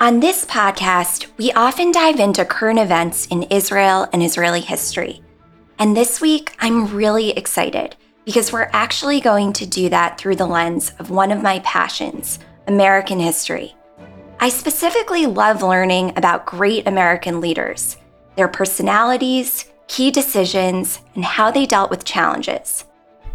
On this podcast, we often dive into current events in Israel and Israeli history. And this week, I'm really excited because we're actually going to do that through the lens of one of my passions, American history. I specifically love learning about great American leaders, their personalities, key decisions, and how they dealt with challenges.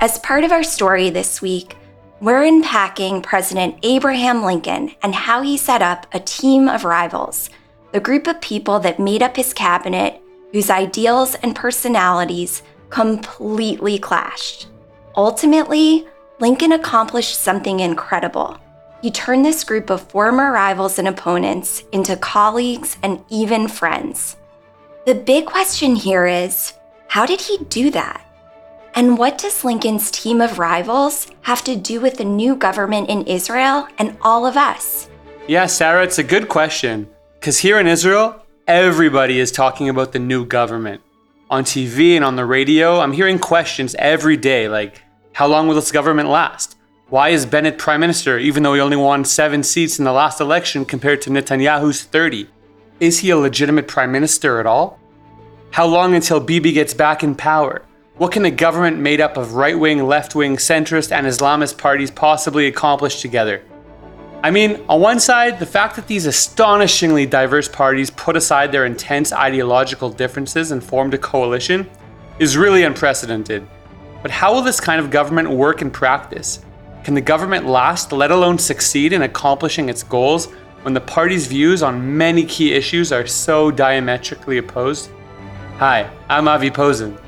As part of our story this week, we're unpacking President Abraham Lincoln and how he set up a team of rivals, the group of people that made up his cabinet whose ideals and personalities completely clashed. Ultimately, Lincoln accomplished something incredible. He turned this group of former rivals and opponents into colleagues and even friends. The big question here is how did he do that? And what does Lincoln's team of rivals have to do with the new government in Israel and all of us? Yeah, Sarah, it's a good question. Because here in Israel, everybody is talking about the new government. On TV and on the radio, I'm hearing questions every day like, how long will this government last? Why is Bennett prime minister even though he only won seven seats in the last election compared to Netanyahu's 30? Is he a legitimate prime minister at all? How long until Bibi gets back in power? What can a government made up of right wing, left wing, centrist, and Islamist parties possibly accomplish together? I mean, on one side, the fact that these astonishingly diverse parties put aside their intense ideological differences and formed a coalition is really unprecedented. But how will this kind of government work in practice? Can the government last, let alone succeed in accomplishing its goals, when the party's views on many key issues are so diametrically opposed? Hi, I'm Avi Posen.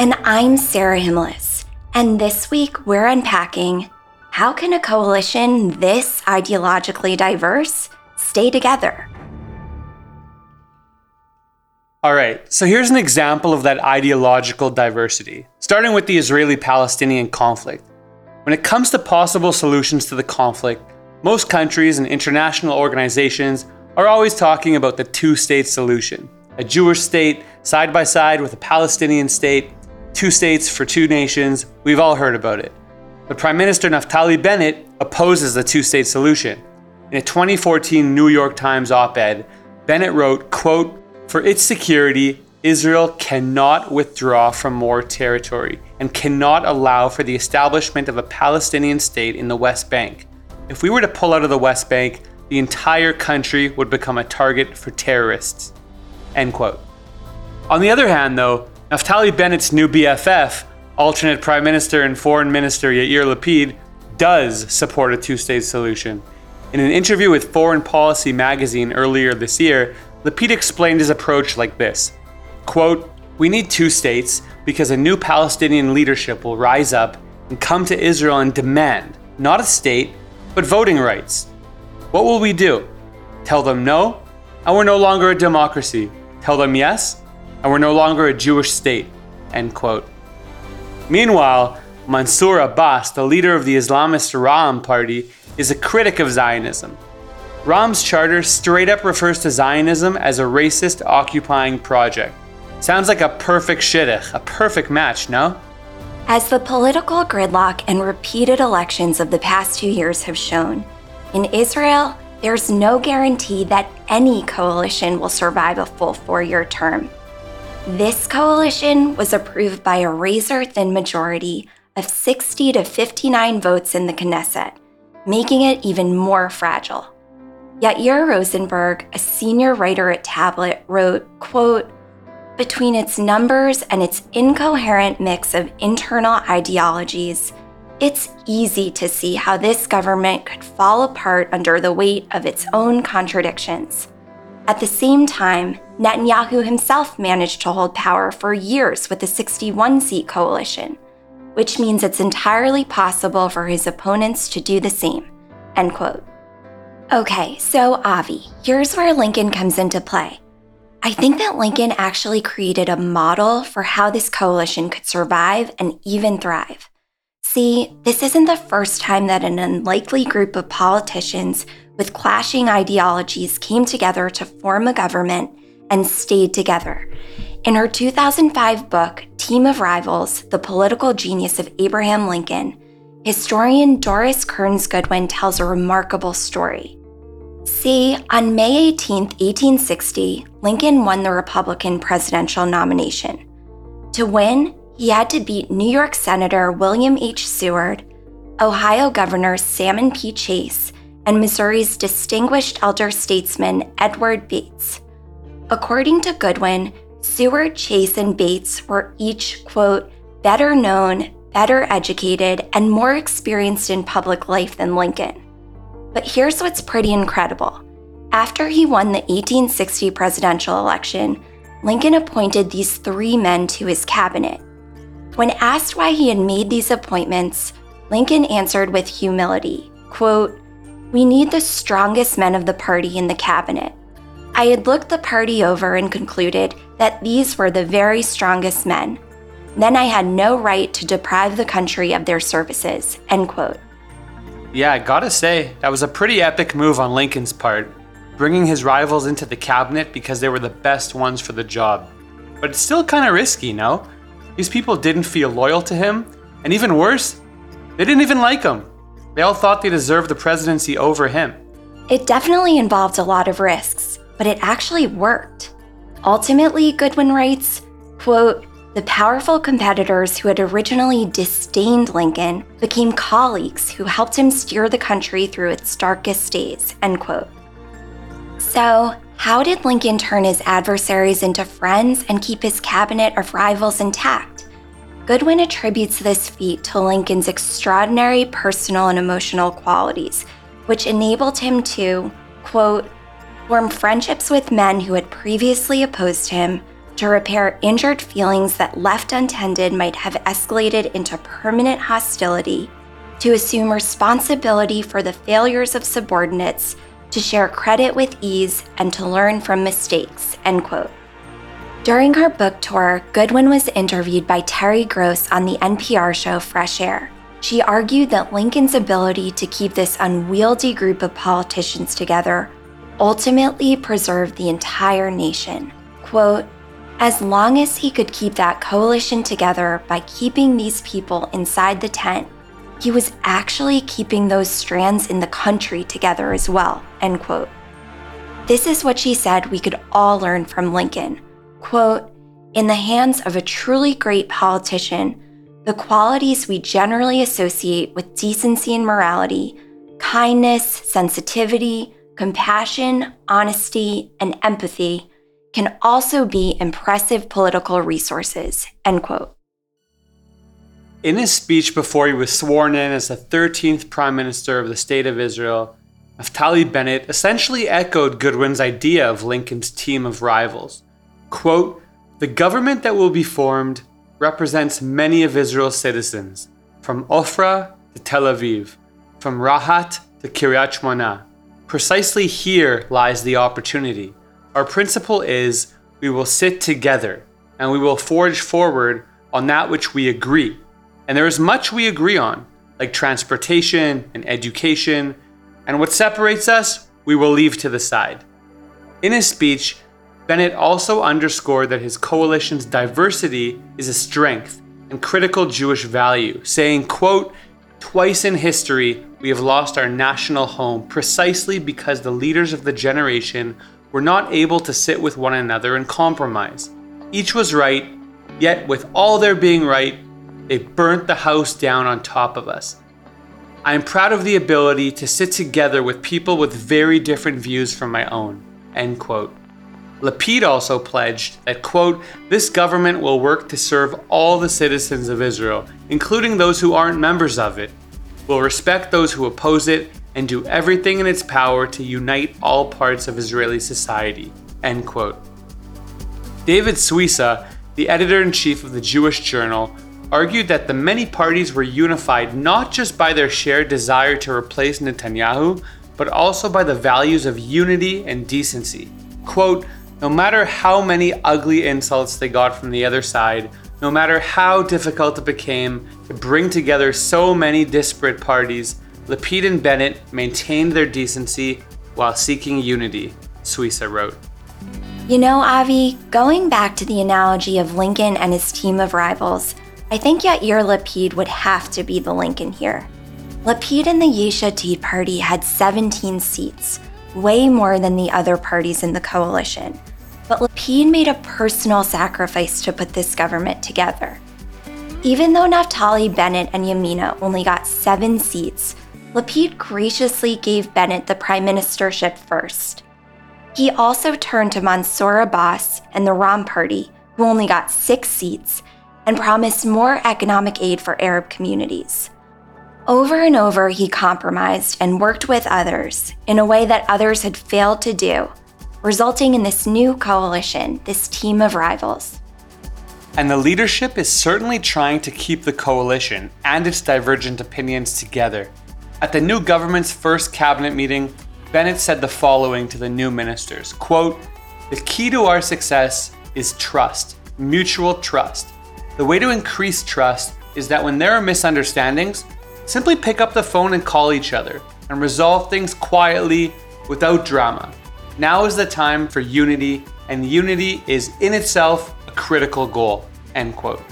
And I'm Sarah Himelis. And this week we're unpacking how can a coalition this ideologically diverse stay together? All right, so here's an example of that ideological diversity, starting with the Israeli Palestinian conflict. When it comes to possible solutions to the conflict, most countries and international organizations are always talking about the two state solution a Jewish state side by side with a Palestinian state two states for two nations, we've all heard about it. But Prime Minister Naftali Bennett opposes the two state solution. In a 2014 New York Times op ed, Bennett wrote, quote, For its security, Israel cannot withdraw from more territory and cannot allow for the establishment of a Palestinian state in the West Bank. If we were to pull out of the West Bank, the entire country would become a target for terrorists. End quote. On the other hand, though, Naftali Bennett's new BFF, alternate Prime Minister and Foreign Minister Yair Lapid, does support a two state solution. In an interview with Foreign Policy magazine earlier this year, Lapid explained his approach like this quote, We need two states because a new Palestinian leadership will rise up and come to Israel and demand not a state, but voting rights. What will we do? Tell them no, and we're no longer a democracy. Tell them yes, and we're no longer a Jewish state. End quote. Meanwhile, Mansour Abbas, the leader of the Islamist Ra'am party, is a critic of Zionism. Ra'am's charter straight up refers to Zionism as a racist occupying project. Sounds like a perfect shidduch, a perfect match, no? As the political gridlock and repeated elections of the past two years have shown, in Israel, there's no guarantee that any coalition will survive a full four year term. This coalition was approved by a razor thin majority of 60 to 59 votes in the Knesset, making it even more fragile. Yet Yair Rosenberg, a senior writer at Tablet, wrote, quote, between its numbers and its incoherent mix of internal ideologies, it's easy to see how this government could fall apart under the weight of its own contradictions. At the same time, Netanyahu himself managed to hold power for years with a 61 seat coalition, which means it's entirely possible for his opponents to do the same. End quote. Okay, so Avi, here's where Lincoln comes into play. I think that Lincoln actually created a model for how this coalition could survive and even thrive. See, this isn't the first time that an unlikely group of politicians with clashing ideologies came together to form a government and stayed together. In her 2005 book, Team of Rivals The Political Genius of Abraham Lincoln, historian Doris Kearns Goodwin tells a remarkable story. See, on May 18, 1860, Lincoln won the Republican presidential nomination. To win, he had to beat New York Senator William H. Seward, Ohio Governor Salmon P. Chase, and Missouri's distinguished elder statesman Edward Bates. According to Goodwin, Seward, Chase, and Bates were each, quote, better known, better educated, and more experienced in public life than Lincoln. But here's what's pretty incredible. After he won the 1860 presidential election, Lincoln appointed these three men to his cabinet. When asked why he had made these appointments, Lincoln answered with humility, quote, "We need the strongest men of the party in the cabinet. I had looked the party over and concluded that these were the very strongest men. Then I had no right to deprive the country of their services." End quote. Yeah, I gotta say, that was a pretty epic move on Lincoln's part, bringing his rivals into the cabinet because they were the best ones for the job. But it's still kind of risky, no? These people didn't feel loyal to him, and even worse, they didn't even like him. They all thought they deserved the presidency over him. It definitely involved a lot of risks, but it actually worked. Ultimately, Goodwin writes, quote, the powerful competitors who had originally disdained Lincoln became colleagues who helped him steer the country through its darkest days. End quote. So, how did Lincoln turn his adversaries into friends and keep his cabinet of rivals intact? Goodwin attributes this feat to Lincoln's extraordinary personal and emotional qualities, which enabled him to, quote, form friendships with men who had previously opposed him to repair injured feelings that left untended might have escalated into permanent hostility, to assume responsibility for the failures of subordinates, to share credit with ease, and to learn from mistakes. End quote. During her book tour, Goodwin was interviewed by Terry Gross on the NPR show Fresh Air. She argued that Lincoln's ability to keep this unwieldy group of politicians together ultimately preserved the entire nation. Quote, as long as he could keep that coalition together by keeping these people inside the tent, he was actually keeping those strands in the country together as well. End quote. This is what she said we could all learn from Lincoln. Quote, in the hands of a truly great politician, the qualities we generally associate with decency and morality, kindness, sensitivity, compassion, honesty, and empathy can also be impressive political resources. End quote. In his speech before he was sworn in as the 13th Prime Minister of the State of Israel, Naftali Bennett essentially echoed Goodwin's idea of Lincoln's team of rivals. Quote, the government that will be formed represents many of Israel's citizens, from Ofra to Tel Aviv, from Rahat to Kiryat Shmona. Precisely here lies the opportunity. Our principle is we will sit together and we will forge forward on that which we agree. And there is much we agree on, like transportation and education, and what separates us, we will leave to the side. In his speech, Bennett also underscored that his coalition's diversity is a strength and critical Jewish value, saying, quote, Twice in history, we have lost our national home precisely because the leaders of the generation were not able to sit with one another and compromise. Each was right, yet with all their being right, they burnt the house down on top of us. I am proud of the ability to sit together with people with very different views from my own. End quote. Lapid also pledged that, quote, this government will work to serve all the citizens of Israel, including those who aren't members of it, will respect those who oppose it, and do everything in its power to unite all parts of Israeli society. End quote. David Suissa, the editor in chief of the Jewish Journal, argued that the many parties were unified not just by their shared desire to replace Netanyahu, but also by the values of unity and decency. Quote, no matter how many ugly insults they got from the other side, no matter how difficult it became to bring together so many disparate parties, Lapid and Bennett maintained their decency while seeking unity, Suissa wrote. You know, Avi, going back to the analogy of Lincoln and his team of rivals, I think Yair Lapid would have to be the Lincoln here. Lapid and the Yesh Atid party had 17 seats, way more than the other parties in the coalition. But Lapid made a personal sacrifice to put this government together. Even though Naftali Bennett and Yamina only got seven seats, Lapid graciously gave Bennett the prime ministership first. He also turned to Mansour Abbas and the Ra'am Party, who only got six seats, and promised more economic aid for Arab communities. Over and over, he compromised and worked with others in a way that others had failed to do, resulting in this new coalition, this team of rivals. And the leadership is certainly trying to keep the coalition and its divergent opinions together. At the new government's first cabinet meeting, Bennett said the following to the new ministers quote, The key to our success is trust, mutual trust. The way to increase trust is that when there are misunderstandings, simply pick up the phone and call each other and resolve things quietly without drama. Now is the time for unity, and unity is in itself a critical goal. End quote.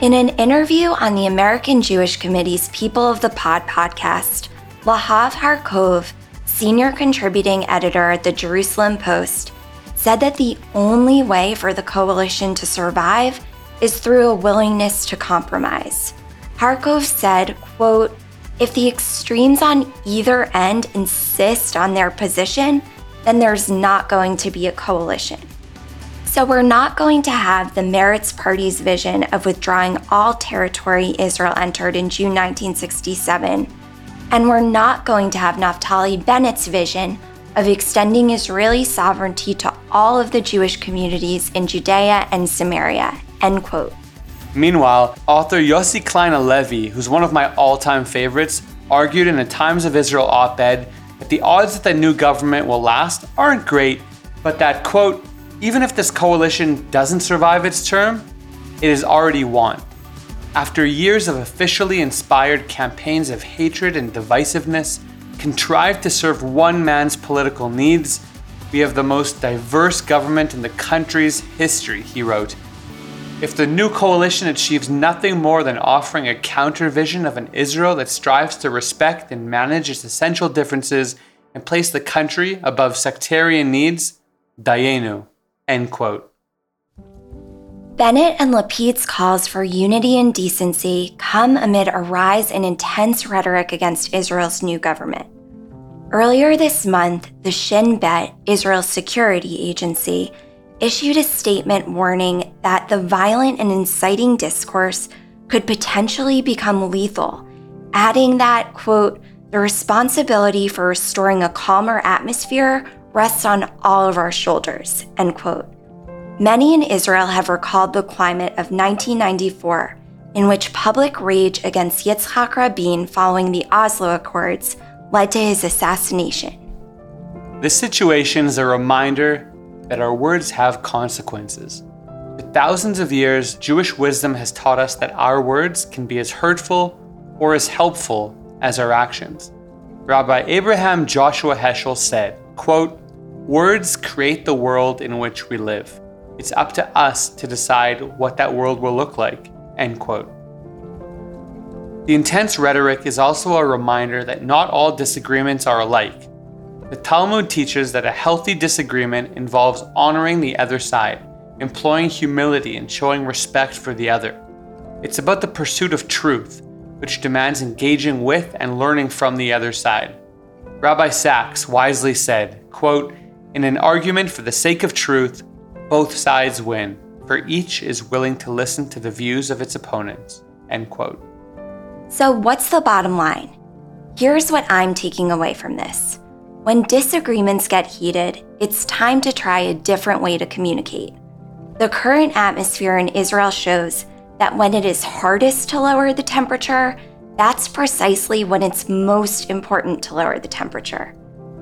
In an interview on the American Jewish Committee's People of the Pod podcast, Lahav Harkov, senior contributing editor at the Jerusalem Post, said that the only way for the coalition to survive is through a willingness to compromise. Harkov said, quote, if the extremes on either end insist on their position, then there's not going to be a coalition. So we're not going to have the Meretz Party's vision of withdrawing all territory Israel entered in June 1967, and we're not going to have Naftali Bennett's vision of extending Israeli sovereignty to all of the Jewish communities in Judea and Samaria End quote. Meanwhile, author Yossi Klein Halevi, who's one of my all time favorites, argued in a Times of Israel op ed that the odds that the new government will last aren't great, but that, quote, even if this coalition doesn't survive its term, it is already won. After years of officially inspired campaigns of hatred and divisiveness, contrived to serve one man's political needs, we have the most diverse government in the country's history, he wrote if the new coalition achieves nothing more than offering a counter vision of an Israel that strives to respect and manage its essential differences and place the country above sectarian needs, Dayenu. End quote. Bennett and Lapid's calls for unity and decency come amid a rise in intense rhetoric against Israel's new government. Earlier this month, the Shin Bet, Israel's security agency, issued a statement warning that the violent and inciting discourse could potentially become lethal, adding that, quote, the responsibility for restoring a calmer atmosphere rests on all of our shoulders, end quote. Many in Israel have recalled the climate of 1994, in which public rage against Yitzhak Rabin following the Oslo Accords led to his assassination. This situation is a reminder that our words have consequences. For thousands of years, Jewish wisdom has taught us that our words can be as hurtful or as helpful as our actions. Rabbi Abraham Joshua Heschel said, quote, Words create the world in which we live. It's up to us to decide what that world will look like. End quote. The intense rhetoric is also a reminder that not all disagreements are alike the Talmud teaches that a healthy disagreement involves honoring the other side, employing humility, and showing respect for the other. It's about the pursuit of truth, which demands engaging with and learning from the other side. Rabbi Sacks wisely said, quote, In an argument for the sake of truth, both sides win, for each is willing to listen to the views of its opponents. End quote. So, what's the bottom line? Here's what I'm taking away from this. When disagreements get heated, it's time to try a different way to communicate. The current atmosphere in Israel shows that when it is hardest to lower the temperature, that's precisely when it's most important to lower the temperature.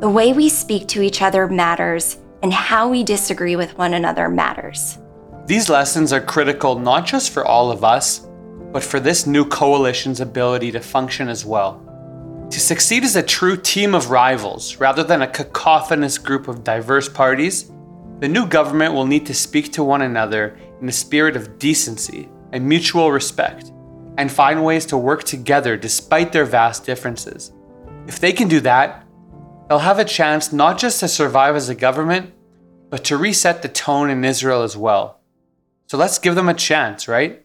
The way we speak to each other matters, and how we disagree with one another matters. These lessons are critical not just for all of us, but for this new coalition's ability to function as well. To succeed as a true team of rivals, rather than a cacophonous group of diverse parties, the new government will need to speak to one another in a spirit of decency and mutual respect, and find ways to work together despite their vast differences. If they can do that, they'll have a chance not just to survive as a government, but to reset the tone in Israel as well. So let's give them a chance, right?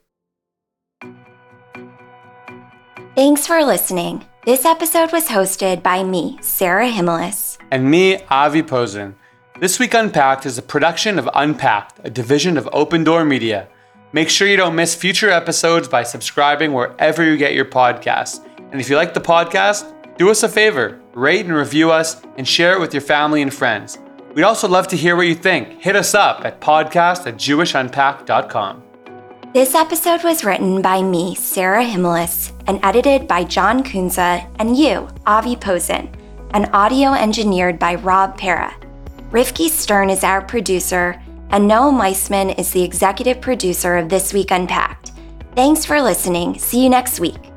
Thanks for listening. This episode was hosted by me, Sarah Himelis. And me, Avi Posen. This Week Unpacked is a production of Unpacked, a division of OpenDor Media. Make sure you don't miss future episodes by subscribing wherever you get your podcasts. And if you like the podcast, do us a favor rate and review us and share it with your family and friends. We'd also love to hear what you think. Hit us up at podcast at jewishunpacked.com. This episode was written by me, Sarah Himelis, and edited by John Kunza and you, Avi Posen, and audio engineered by Rob Para. Rifki Stern is our producer, and Noam Weissman is the executive producer of This Week Unpacked. Thanks for listening. See you next week.